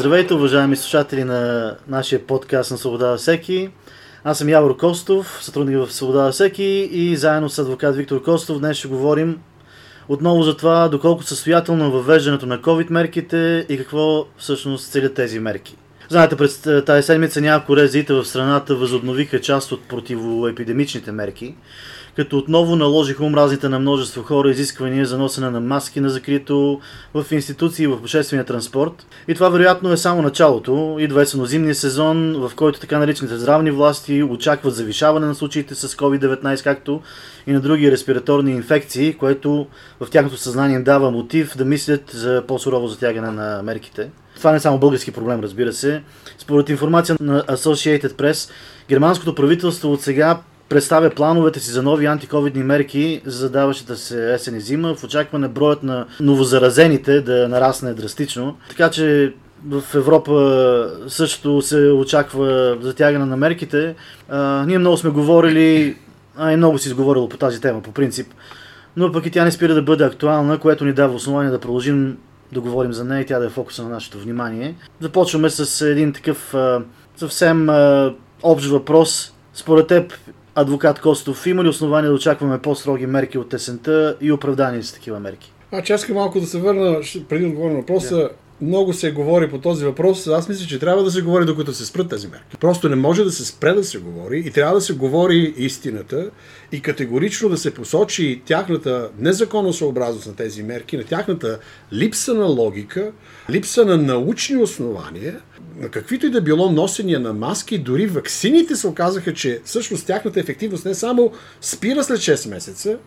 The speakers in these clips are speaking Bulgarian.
Здравейте, уважаеми слушатели на нашия подкаст на Свобода всеки. Аз съм Явор Костов, сътрудник в Свобода всеки и заедно с адвокат Виктор Костов днес ще говорим отново за това доколко състоятелно е въвеждането на COVID мерките и какво всъщност целят тези мерки. Знаете, през тази седмица няколко резите в страната възобновиха част от противоепидемичните мерки, като отново наложиха омразните на множество хора изисквания за носене на маски на закрито в институции и в обществения транспорт. И това вероятно е само началото. Идва есенно-зимния сезон, в който така наречените здравни власти очакват завишаване на случаите с COVID-19, както и на други респираторни инфекции, което в тяхното съзнание им дава мотив да мислят за по-сурово затягане на мерките. Това не е само български проблем, разбира се. Според информация на Associated Press, германското правителство от сега представя плановете си за нови антиковидни мерки за задаващата се есен и зима в очакване броят на новозаразените да нарасне драстично. Така че в Европа също се очаква затягане на мерките. А, ние много сме говорили, а и много си изговорило по тази тема по принцип, но пък и тя не спира да бъде актуална, което ни дава основание да продължим да говорим за нея и тя да е фокуса на нашето внимание. Започваме с един такъв а, съвсем а, общ въпрос. Според теб адвокат Костов, има ли основания да очакваме по-строги мерки от есента и оправдани с такива мерки? А, че искам малко да се върна, преди да отговоря на въпроса. Yeah. Много се говори по този въпрос. Аз мисля, че трябва да се говори докато се спрат тези мерки. Просто не може да се спре да се говори и трябва да се говори истината и категорично да се посочи тяхната незаконосъобразност на тези мерки, на тяхната липса на логика, липса на научни основания, на каквито и да било носения на маски, дори ваксините се оказаха, че всъщност тяхната ефективност не само спира след 6 месеца,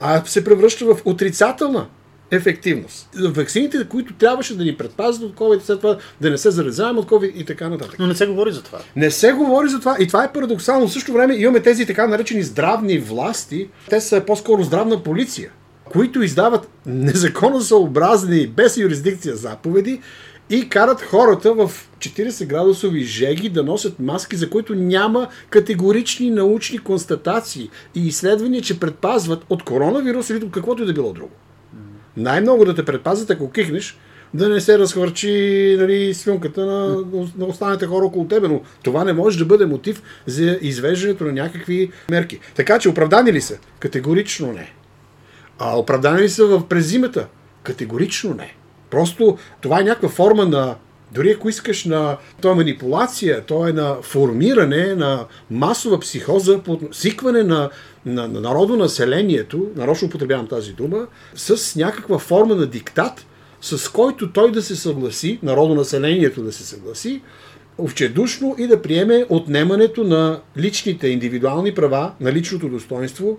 а се превръща в отрицателна ефективност. Ваксините, които трябваше да ни предпазват от COVID, след това да не се заразяваме от COVID и така нататък. Но не се говори за това. Не се говори за това и това е парадоксално. В същото време имаме тези така наречени здравни власти. Те са по-скоро здравна полиция, които издават незаконосъобразни, без юрисдикция заповеди и карат хората в 40 градусови жеги да носят маски, за които няма категорични научни констатации и изследвания, че предпазват от коронавирус или от каквото и да било друго. Най-много да те предпазят, ако кихнеш, да не се разхвърчи нали, слюнката на, на останалите хора около тебе, но това не може да бъде мотив за извеждането на някакви мерки. Така че оправдани ли са? Категорично не. А оправдани ли са в през зимата? Категорично не. Просто това е някаква форма на дори ако искаш на то е манипулация, то е на формиране на масова психоза, сикване на, на, на народонаселението, нарочно употребявам тази дума, с някаква форма на диктат, с който той да се съгласи, народонаселението да се съгласи, овчедушно и да приеме отнемането на личните индивидуални права, на личното достоинство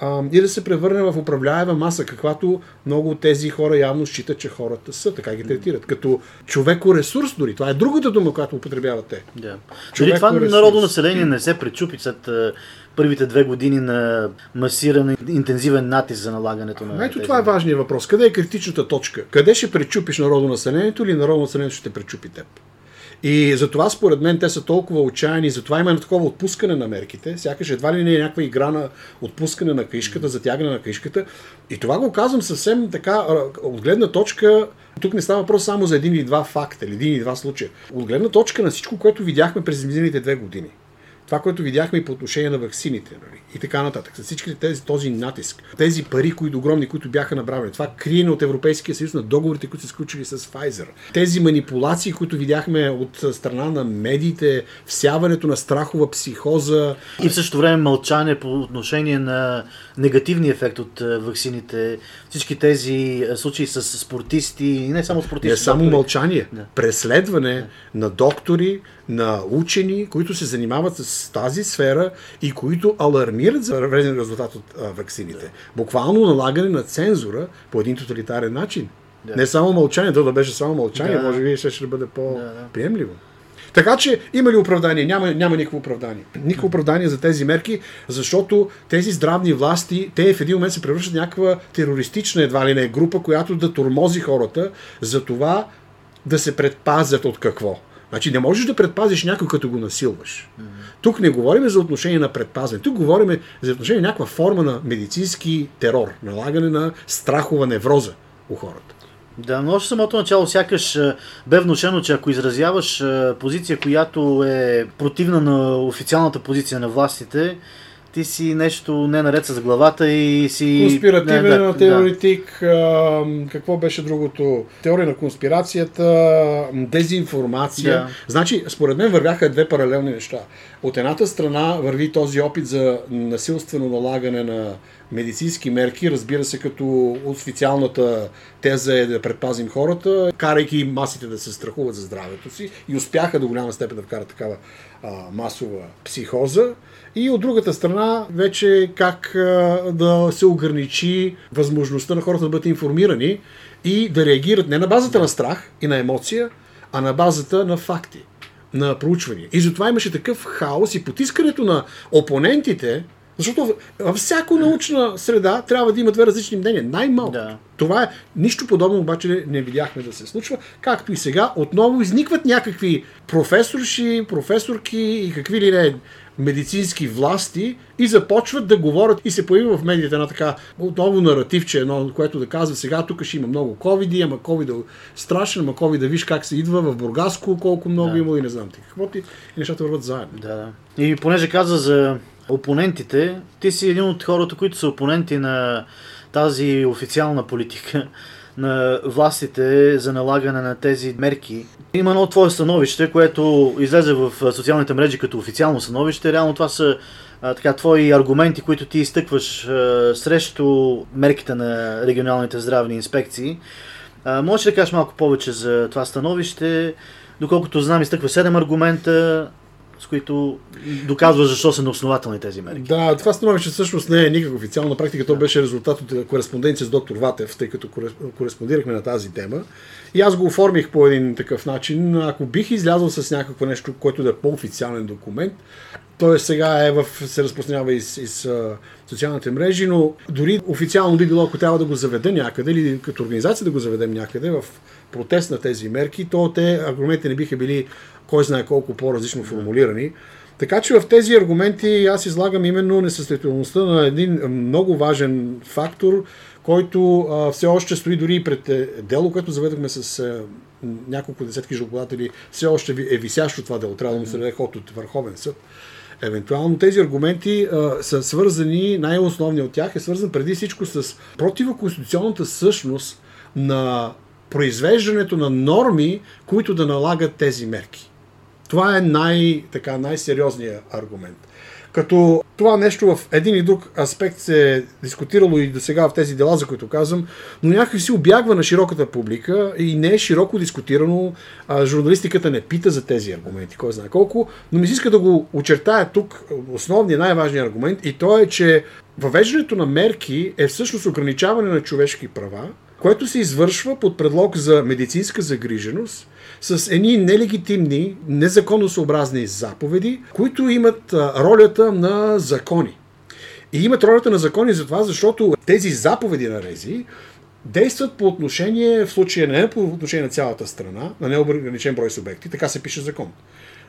а, и да се превърне в управляема маса, каквато много от тези хора явно считат, че хората са, така ги третират. Като човеко-ресурс дори. Това е другата дума, която употребяват те. Да. Дали това народно население не се пречупи след първите две години на масиран, интензивен натиск за налагането на. Ето това е важният въпрос. Къде е критичната точка? Къде ще пречупиш народонаселението или народонаселението ще пречупи теб? И затова според мен те са толкова отчаяни, затова има такова отпускане на мерките, сякаш едва ли не е някаква игра на отпускане на книжката, затягане на книжката. И това го казвам съвсем така, от гледна точка, тук не става въпрос само за един или два факта, или един или два случая. От гледна точка на всичко, което видяхме през изминалите две години това, което видяхме и по отношение на ваксините нали, и така нататък, с всички тези, този натиск, тези пари, които огромни, които бяха направени, това криене от Европейския съюз на договорите, които са сключили с Pfizer, тези манипулации, които видяхме от страна на медиите, всяването на страхова психоза. И в същото време мълчане по отношение на негативния ефект от ваксините, всички тези случаи с спортисти, и не само спортисти. Не само доктори. мълчание, да. преследване да. на доктори, на учени, които се занимават с тази сфера и които алармират за вреден резултат от а, вакцините. Буквално налагане на цензура по един тоталитарен начин. Да. Не само мълчание, то да беше само мълчание, да. може би ще, ще бъде по-приемливо. Така че има ли оправдание? Няма, няма никакво оправдание. Никакво оправдание за тези мерки, защото тези здравни власти, те в един момент се превръщат в някаква терористична едва ли не група, която да тормози хората за това да се предпазят от какво? Значи не можеш да предпазиш някой, като го насилваш. Mm-hmm. Тук не говорим за отношение на предпазване. Тук говорим за отношение на някаква форма на медицински терор, налагане на страхова невроза у хората. Да, но още самото начало сякаш бе внушено, че ако изразяваш позиция, която е противна на официалната позиция на властите, ти си нещо не наред с главата и си... Конспиративен не, да, теоретик, да. какво беше другото? Теория на конспирацията, дезинформация. Да. Значи, според мен вървяха две паралелни неща. От едната страна върви този опит за насилствено налагане на медицински мерки, разбира се, като официалната теза е да предпазим хората, карайки масите да се страхуват за здравето си и успяха до голяма степен да вкарат такава а, масова психоза. И от другата страна, вече как да се ограничи възможността на хората да бъдат информирани и да реагират не на базата на страх и на емоция, а на базата на факти, на проучвания. И затова имаше такъв хаос и потискането на опонентите, защото във всяко научна среда трябва да има две различни мнения. Най-малко. Да. Това е нищо подобно, обаче не видяхме да се случва. Както и сега, отново изникват някакви професорши, професорки и какви ли не медицински власти и започват да говорят и се появи в медиите една така отново наративче, едно, което да казва сега тук ще има много ковиди, ама ковида е страшен, ама ковида виж как се идва в Бургаско, колко много да. има и не знам ти какво ти. И нещата върват заедно. Да, да. И понеже каза за опонентите, ти си един от хората, които са опоненти на тази официална политика на властите за налагане на тези мерки. Има едно твое становище, което излезе в социалните мрежи като официално становище. Реално това са а, така, твои аргументи, които ти изтъкваш а, срещу мерките на регионалните здравни инспекции. А, можеш да кажеш малко повече за това становище? Доколкото знам, изтъква 7 аргумента с които доказва защо са неоснователни тези мерки. Да, това становище всъщност не е никак официално. На практика то беше резултат от кореспонденция с доктор Ватев, тъй като кореспондирахме на тази тема. И аз го оформих по един такъв начин. Ако бих излязъл с някакво нещо, което да е по-официален документ, той сега е в, се разпространява из, из социалните мрежи, но дори официално би било, ако трябва да го заведа някъде или като организация да го заведем някъде в протест на тези мерки, то те аргументи не биха били кой знае колко по-различно формулирани. Така че в тези аргументи аз излагам именно несъстоятелността на един много важен фактор, който а, все още стои дори и пред е, дело, което заведохме с а, няколко десетки жалбодатели, все още е висящо това дело, трябва да му се даде ход от Върховен съд. Евентуално тези аргументи а, са свързани, най-основният от тях е свързан преди всичко с противоконституционната същност на произвеждането на норми, които да налагат тези мерки. Това е най, така, най-сериозният аргумент. Като това нещо в един и друг аспект се е дискутирало и до сега в тези дела, за които казвам, но някак си обягва на широката публика и не е широко дискутирано. А, журналистиката не пита за тези аргументи, кой знае колко, но ми се иска да го очертая тук основният най-важният аргумент и то е, че въвеждането на мерки е всъщност ограничаване на човешки права, което се извършва под предлог за медицинска загриженост с едни нелегитимни, незаконосъобразни заповеди, които имат ролята на закони. И имат ролята на закони за това, защото тези заповеди на Рези действат по отношение, в случая не по отношение на цялата страна, на неограничен брой субекти, така се пише закон.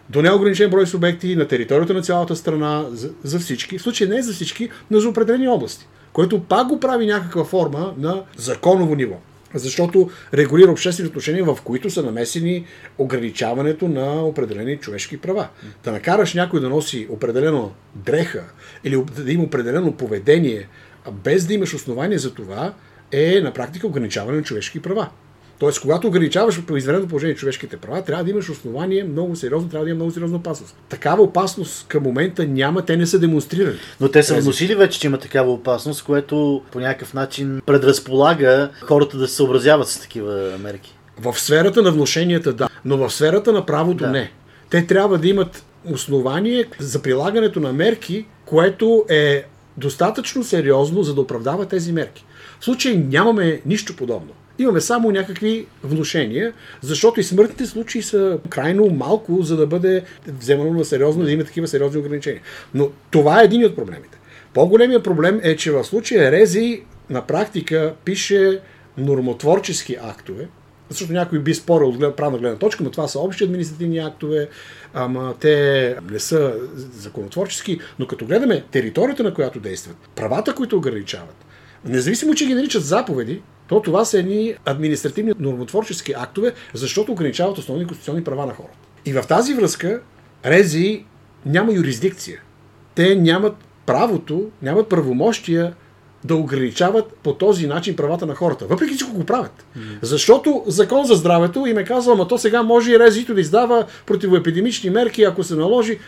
До неограничен брой субекти на територията на цялата страна, за, всички, в случая не за всички, но за определени области, което пак го прави някаква форма на законово ниво защото регулира обществени отношения, в които са намесени ограничаването на определени човешки права. Да накараш някой да носи определено дреха или да има определено поведение, без да имаш основание за това, е на практика ограничаване на човешки права. Тоест, когато ограничаваш по извънредно положение човешките права, трябва да имаш основание много сериозно, трябва да има много сериозна опасност. Такава опасност към момента няма, те не са демонстрирали. Но те са вносили вече, че има такава опасност, което по някакъв начин предразполага хората да се съобразяват с такива мерки. В сферата на вношенията да, но в сферата на правото да. не. Те трябва да имат основание за прилагането на мерки, което е достатъчно сериозно, за да оправдава тези мерки. В случай нямаме нищо подобно. Имаме само някакви внушения, защото и смъртните случаи са крайно малко, за да бъде вземано на сериозно, да има такива сериозни ограничения. Но това е един от проблемите. По-големият проблем е, че в случая Рези на практика пише нормотворчески актове, защото някой би спорил от правна гледна точка, но това са общи административни актове, ама те не са законотворчески, но като гледаме територията, на която действат, правата, които ограничават, независимо, че ги наричат заповеди, то това са едни административни нормотворчески актове, защото ограничават основни конституционни права на хората. И в тази връзка Рези няма юрисдикция. Те нямат правото, нямат правомощия да ограничават по този начин правата на хората. Въпреки че го правят. Mm. Защото закон за здравето им е казал, ама то сега може и резито да издава противоепидемични мерки, ако се наложи.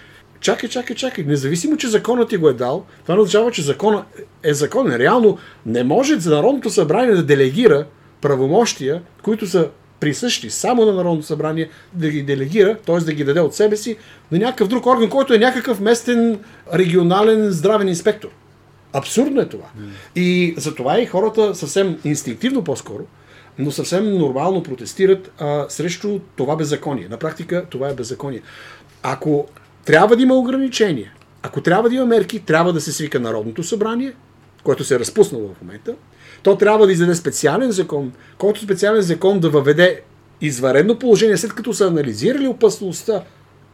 Чакай, чакай, чакай. Независимо, че законът ти го е дал, това не означава, че законът е законен. Реално не може за Народното събрание да делегира правомощия, които са присъщи само на Народното събрание, да ги делегира, т.е. да ги даде от себе си на някакъв друг орган, който е някакъв местен регионален здравен инспектор. Абсурдно е това. Mm. И затова и хората съвсем инстинктивно по-скоро, но съвсем нормално протестират а, срещу това беззаконие. На практика това е беззаконие. Ако трябва да има ограничения, ако трябва да има мерки, трябва да се свика Народното събрание, което се е разпуснало в момента, то трябва да издаде специален закон, който специален закон да въведе изваредно положение, след като са анализирали опасността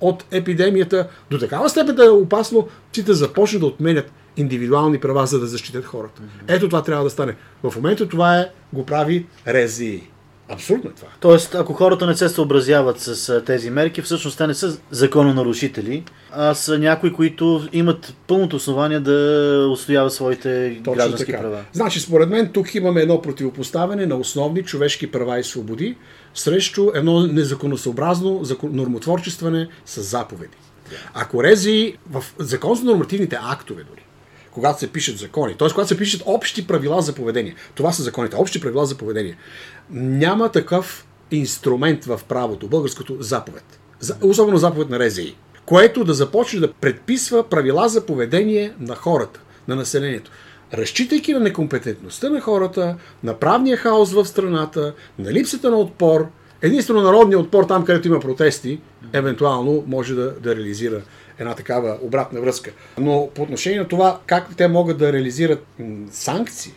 от епидемията до такава степен да е опасно, че да започнат да отменят индивидуални права, за да защитят хората. Ето това трябва да стане. В момента това е, го прави Рези. Абсурдно е това. Тоест, ако хората не се съобразяват с тези мерки, всъщност те не са закононарушители, а са някои, които имат пълното основание да устояват своите Точно граждански така. права. Значи, според мен, тук имаме едно противопоставяне на основни човешки права и свободи срещу едно незаконосъобразно нормотворчестване с заповеди. Ако рези в закон за нормативните актове дори, когато се пишат закони, т.е. когато се пишат общи правила за поведение, това са законите, общи правила за поведение, няма такъв инструмент в правото, българското заповед, особено заповед на РЗИ, което да започне да предписва правила за поведение на хората, на населението. Разчитайки на некомпетентността на хората, на правния хаос в страната, на липсата на отпор, единствено народният отпор там, където има протести, евентуално може да, да реализира една такава обратна връзка. Но по отношение на това как те могат да реализират санкции,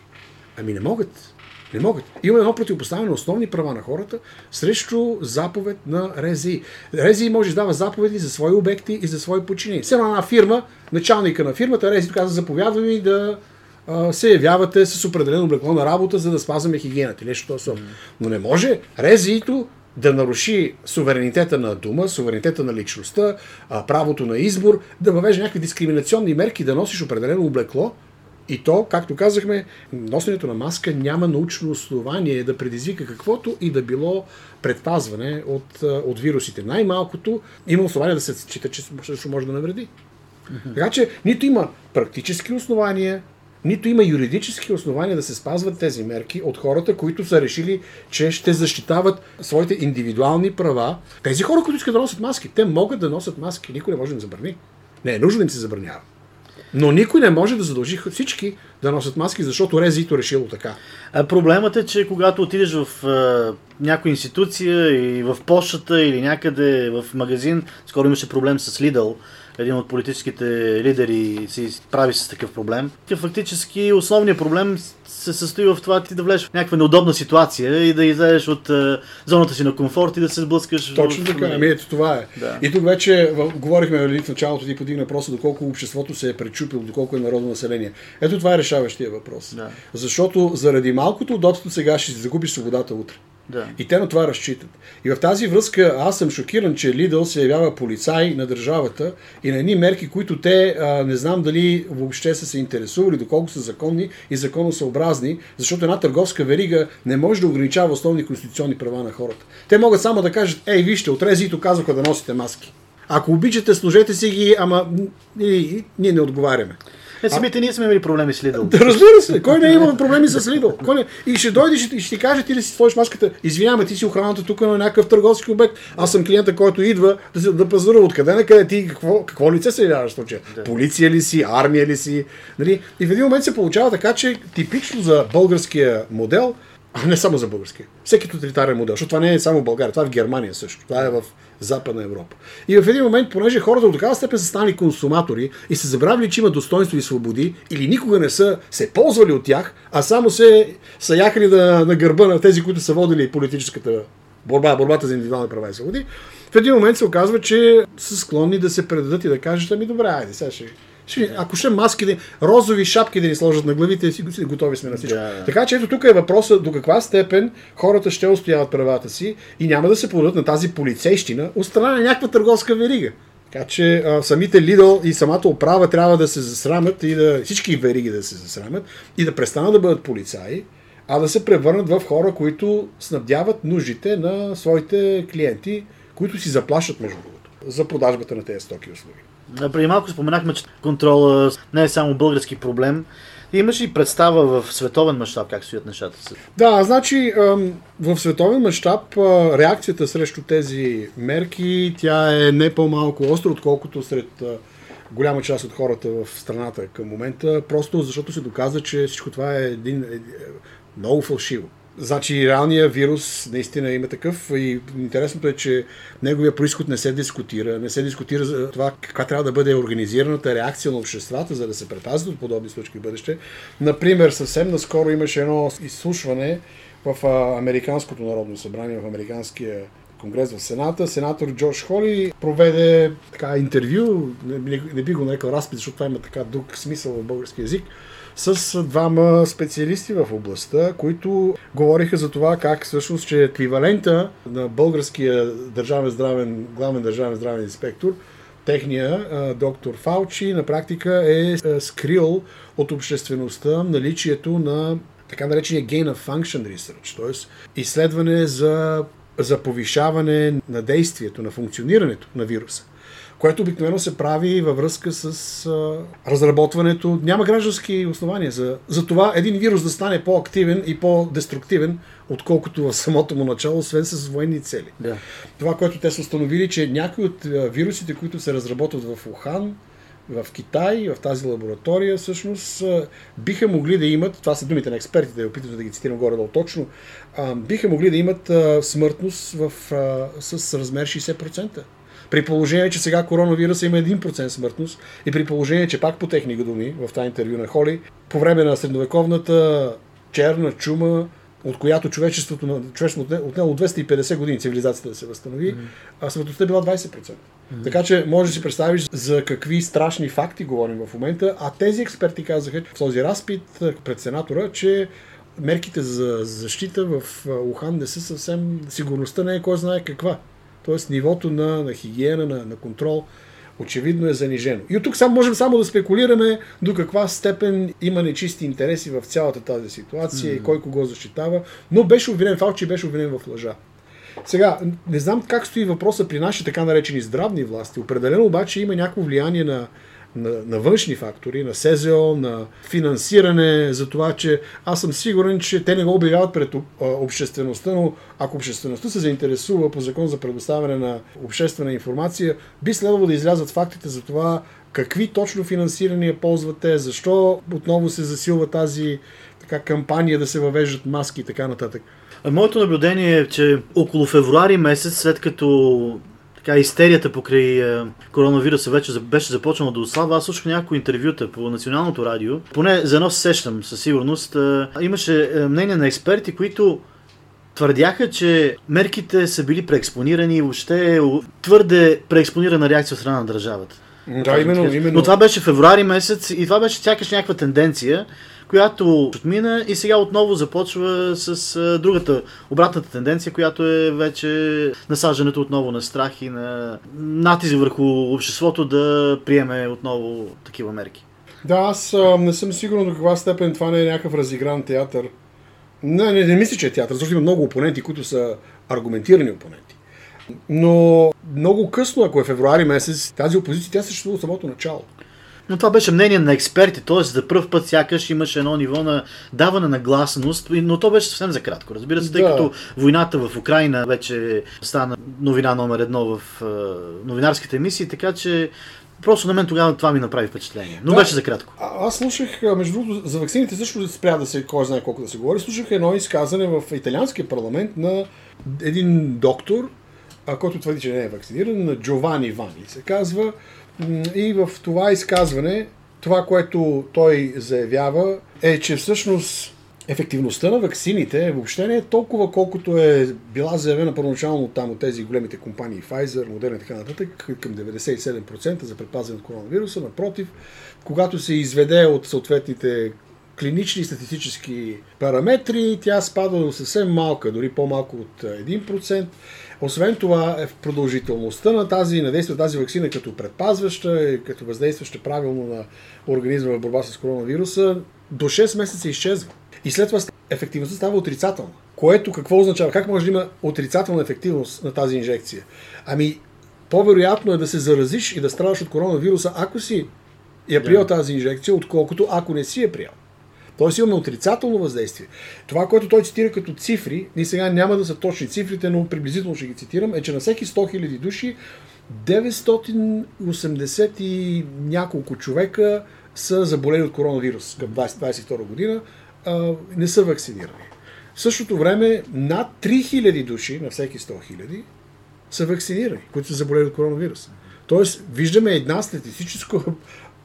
ами не могат. Не могат. Има едно противопоставяне на основни права на хората срещу заповед на РЗИ. РЗИ може да издава заповеди за свои обекти и за свои подчинени. Все една фирма, началника на фирмата, РЗИ каза, заповядва ви да а, се явявате с определено облекло на работа, за да спазваме хигиената. Нещо това. Но не може РЗИ-то да наруши суверенитета на дума, суверенитета на личността, правото на избор, да въвежда някакви дискриминационни мерки, да носиш определено облекло, и то, както казахме, носенето на маска няма научно основание да предизвика каквото и да било предпазване от, от вирусите. Най-малкото има основание да се счита, че може да навреди. Така че нито има практически основания, нито има юридически основания да се спазват тези мерки от хората, които са решили, че ще защитават своите индивидуални права. Тези хора, които искат да носят маски, те могат да носят маски. Никой не може да им забрани. Не е нужно да им се забранява. Но никой не може да задължи всички да носят маски, защото Резито решило така. А проблемът е, че когато отидеш в а, някоя институция и в почтата или някъде в магазин, скоро имаше проблем с Lidl, един от политическите лидери се прави с такъв проблем. И фактически основният проблем се състои в това ти да влезеш в някаква неудобна ситуация и да излезеш от а, зоната си на комфорт и да се сблъскаш. Точно така, ами ето това е. Да. И тук вече в, говорихме в началото ти подигна въпроса доколко обществото се е пречупило, доколко е народно население. Ето това е решаващия въпрос. Да. Защото заради малкото удобство сега ще си загубиш свободата утре. Да. И те на това разчитат. И в тази връзка аз съм шокиран, че Лидъл се явява полицай на държавата и на едни мерки, които те а, не знам дали въобще са се интересували, доколко са законни и законосъобразни, защото една търговска верига не може да ограничава основни конституционни права на хората. Те могат само да кажат, ей, вижте, от Резито казаха да носите маски. Ако обичате, служете си ги, ама ние не отговаряме. Е, самите ние сме имали проблеми с Лидл. Да, разбира се. Кой не е имал проблеми с? Кой не... И ще дойдеш и ще ти каже, ти да си сложиш маската. Извиняваме, ти си охраната тук на някакъв търговски обект. Аз съм клиента, който идва да, да пазарува. Откъде на къде ти, какво, какво лице се явяваш в случая? Да. Полиция ли си, армия ли си? Нали? И в един момент се получава така, че типично за българския модел, а не само за българския. Всеки тоталитарен модел, защото това не е само в България, това е в Германия също. Това е в Западна Европа. И в един момент, понеже хората до такава степен са станали консуматори и се забравили, че има достоинство и свободи, или никога не са се ползвали от тях, а само се са яхали да, на гърба на тези, които са водили политическата борба, борбата за индивидуални права и свободи, в един момент се оказва, че са склонни да се предадат и да кажат, ами добре, айде, сега ще, Ще, ако ще маски, да, розови шапки да ни сложат на главите, си готови сме на всичко. Да. Така че ето тук е въпросът до каква степен хората ще устояват правата си и няма да се подадат на тази полицейщина от страна на някаква търговска верига. Така че а, самите Lidl и самата управа трябва да се засрамят и да всички вериги да се засрамят и да престанат да бъдат полицаи, а да се превърнат в хора, които снабдяват нуждите на своите клиенти, които си заплащат между другото за продажбата на тези стоки и услуги. Преди малко споменахме, че контрола не е само български проблем. Имаш и представа в световен мащаб как стоят нещата. Да, значи в световен мащаб реакцията срещу тези мерки, тя е не по-малко остра, отколкото сред голяма част от хората в страната към момента, просто защото се доказа, че всичко това е един, е, е, много фалшиво. Значи реалният вирус наистина има такъв и интересното е, че неговия происход не се дискутира. Не се дискутира за това каква трябва да бъде организираната реакция на обществата, за да се предпазят от подобни случки в бъдеще. Например, съвсем наскоро имаше едно изслушване в Американското народно събрание, в Американския конгрес в Сената. Сенатор Джордж Холи проведе така интервю, не, не би го нарекал разпит, защото това има така друг смисъл в български язик, с двама специалисти в областта, които говориха за това как всъщност, че еквивалента на българския държавен здравен, главен държавен здравен инспектор, техния доктор Фаучи на практика е а, скрил от обществеността наличието на така наречения gain of function research, т.е. изследване за, за повишаване на действието, на функционирането на вируса което обикновено се прави във връзка с а, разработването. Няма граждански основания за, за това един вирус да стане по-активен и по-деструктивен, отколкото в самото му начало, освен с военни цели. Да. Това, което те са установили, че някои от вирусите, които се разработват в Ухан, в Китай, в тази лаборатория, всъщност биха могли да имат, това са думите на експертите, опитвам да ги цитирам горе-долу точно, биха могли да имат смъртност в, с размер 60%. При положение, че сега коронавируса има 1% смъртност и при положение, че пак по техни думи в това интервю на Холи, по време на средновековната черна чума, от която човечеството, на- човечеството отне- отнело 250 години цивилизацията да се възстанови, а смъртността е била 20%. Така че може да си представиш за какви страшни факти говорим в момента, а тези експерти казаха в този разпит пред сенатора, че мерките за защита в Ухан не са съвсем, сигурността не е кой знае каква. Тоест нивото на, на хигиена, на, на контрол очевидно е занижено. И от тук само можем само да спекулираме до каква степен има нечисти интереси в цялата тази ситуация и кой кого защитава, но беше обвинен Фалчи беше обвинен в лъжа. Сега, не знам как стои въпроса при наши така наречени здравни власти. Определено обаче има някакво влияние на, на, на външни фактори, на СЗО, на финансиране, за това, че аз съм сигурен, че те не го обявяват пред обществеността, но ако обществеността се заинтересува по закон за предоставяне на обществена информация, би следвало да излязат фактите за това какви точно финансирания ползват те, защо отново се засилва тази така, кампания да се въвеждат маски и така нататък. Моето наблюдение е, че около февруари месец, след като така, истерията покрай е, коронавируса вече беше започнала да ослабва, аз слушах няколко интервюта по националното радио. Поне за едно се сещам със сигурност. Е, имаше е, мнение на експерти, които твърдяха, че мерките са били преекспонирани и въобще е твърде преекспонирана реакция от страна на държавата. Да, именно, именно. Но това беше февруари месец и това беше сякаш някаква тенденция, която отмина и сега отново започва с а, другата, обратната тенденция, която е вече насаждането отново на страх и на натиск върху обществото да приеме отново такива мерки. Да, аз а, не съм сигурен до каква степен това не е някакъв разигран театър. Не, не, не мисля, че е театър, защото има много опоненти, които са аргументирани опоненти. Но много късно, ако е февруари месец, тази опозиция, тя съществува от самото начало. Но това беше мнение на експерти, т.е. за първ път сякаш имаше едно ниво на даване на гласност, но то беше съвсем за кратко. Разбира се, тъй Да. като войната в Украина вече стана новина номер едно в новинарските емисии, така че просто на мен тогава това ми направи впечатление. Но Да. беше за кратко. А, аз слушах, между другото, за вакцините също спря да се, кой знае колко да се говори, слушах едно изказане в италианския парламент на един доктор, а, който твърди, че не е вакциниран, на Джовани Вани се казва. И в това изказване, това, което той заявява, е, че всъщност ефективността на ваксините въобще не е толкова, колкото е била заявена първоначално там от тези големите компании Pfizer, Moderna и така нататък, към 97% за предпазване от коронавируса. Напротив, когато се изведе от съответните клинични статистически параметри, тя спада до съвсем малка, дори по-малко от 1%. Освен това, е в продължителността на тази, на действие тази вакцина като предпазваща и като въздействаща правилно на организма в борба с коронавируса, до 6 месеца изчезва. И след това ефективността става отрицателна. Което какво означава? Как може да има отрицателна ефективност на тази инжекция? Ами, по-вероятно е да се заразиш и да страдаш от коронавируса, ако си я приел тази инжекция, отколкото ако не си я приел. Тоест имаме отрицателно въздействие. Това, което той цитира като цифри, и сега няма да са точни цифрите, но приблизително ще ги цитирам, е, че на всеки 100 000 души 980 и няколко човека са заболели от коронавирус към 2022 година, а, не са вакцинирани. В същото време над 3000 души на всеки 100 000 са вакцинирани, които са заболели от коронавирус. Тоест, виждаме една статистическо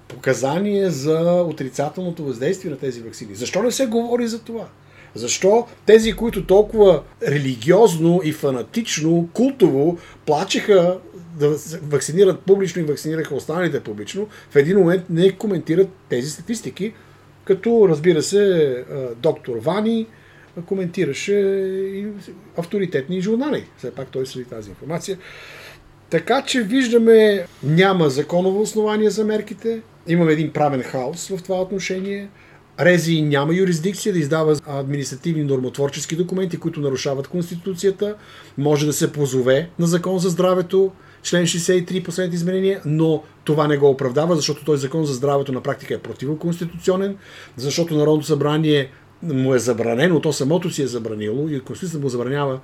показание за отрицателното въздействие на тези вакцини. Защо не се говори за това? Защо тези, които толкова религиозно и фанатично, култово плачеха да вакцинират публично и вакцинираха останалите публично, в един момент не коментират тези статистики, като разбира се доктор Вани коментираше и авторитетни журнали. Все пак той следи тази информация. Така че виждаме, няма законово основание за мерките, имаме един правен хаос в това отношение. Рези няма юрисдикция да издава административни нормотворчески документи, които нарушават Конституцията. Може да се позове на закон за здравето, член 63, последните изменения, но това не го оправдава, защото този закон за здравето на практика е противоконституционен, защото Народното събрание му е забранено, то самото си е забранило и Конституцията му забранява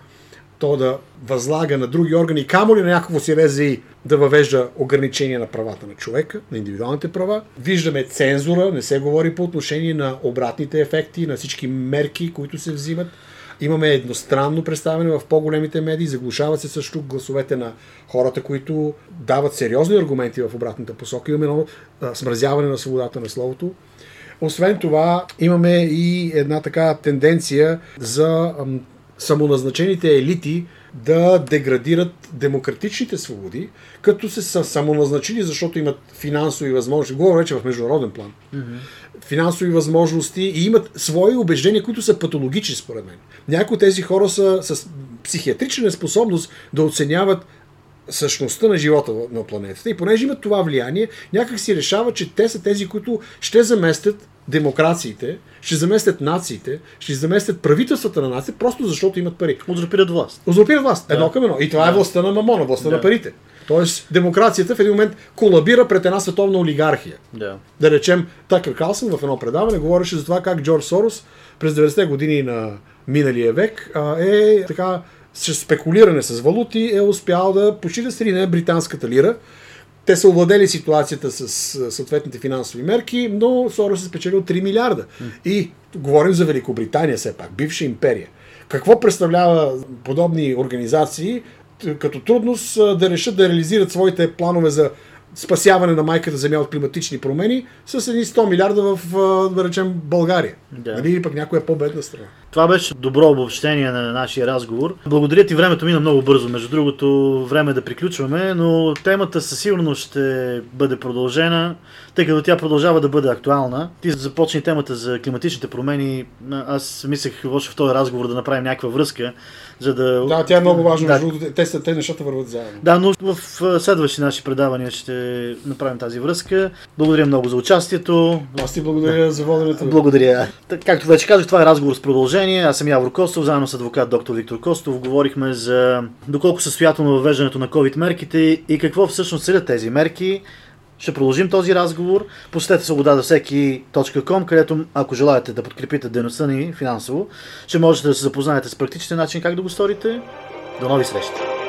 то да възлага на други органи, камо ли на някакво си рези да въвежда ограничения на правата на човека, на индивидуалните права. Виждаме цензура, не се говори по отношение на обратните ефекти, на всички мерки, които се взимат. Имаме едностранно представяне в по-големите медии, заглушават се също гласовете на хората, които дават сериозни аргументи в обратната посока. Имаме едно смразяване на свободата на словото. Освен това, имаме и една така тенденция за самоназначените елити да деградират демократичните свободи, като се са самоназначили, защото имат финансови възможности. Говоря вече в международен план. Mm-hmm. Финансови възможности и имат свои убеждения, които са патологични, според мен. Някои от тези хора са с психиатрична неспособност да оценяват същността на живота на планетата. И понеже имат това влияние, някак си решава, че те са тези, които ще заместят демокрациите, ще заместят нациите, ще заместят правителствата на нации, просто защото имат пари. Узурпират власт. Узурпират власт. Едно да. към едно. И това е да. е властта на мамона, властта да. на парите. Тоест, демокрацията в един момент колабира пред една световна олигархия. Да. да речем, Такър Калсън в едно предаване говореше за това как Джордж Сорос през 90-те години на миналия век е така с спекулиране с валути е успял да почти да срине британската лира. Те са овладели ситуацията с съответните финансови мерки, но Сорос е спечелил 3 милиарда. И говорим за Великобритания все пак, бивша империя. Какво представлява подобни организации като трудност да решат да реализират своите планове за спасяване на майката земя от климатични промени с едни 100 милиарда в, да речем, България. Да. Нали, или пък някоя по-бедна страна. Това беше добро обобщение на нашия разговор. Благодаря ти, времето мина много бързо. Между другото, време е да приключваме, но темата със сигурност ще бъде продължена, тъй като тя продължава да бъде актуална. Ти започни темата за климатичните промени. Аз мислех още в този разговор да направим някаква връзка, за да... Да, тя е много важна. Да. Те, са, те нещата върват заедно. Да, но в следващи наши предавания ще направим тази връзка. Благодаря много за участието. Аз ти благодаря да. за воденето. Благодаря. Както вече казах, това е разговор с продължение. Аз съм Явор Костов, заедно с адвокат доктор Виктор Костов. Говорихме за доколко състоятелно въвеждането на COVID мерките и какво всъщност целят тези мерки. Ще продължим този разговор. Посетете свобода за всеки .com, където ако желаете да подкрепите дейността ни финансово, ще можете да се запознаете с практичен начин как да го сторите. До нови срещи!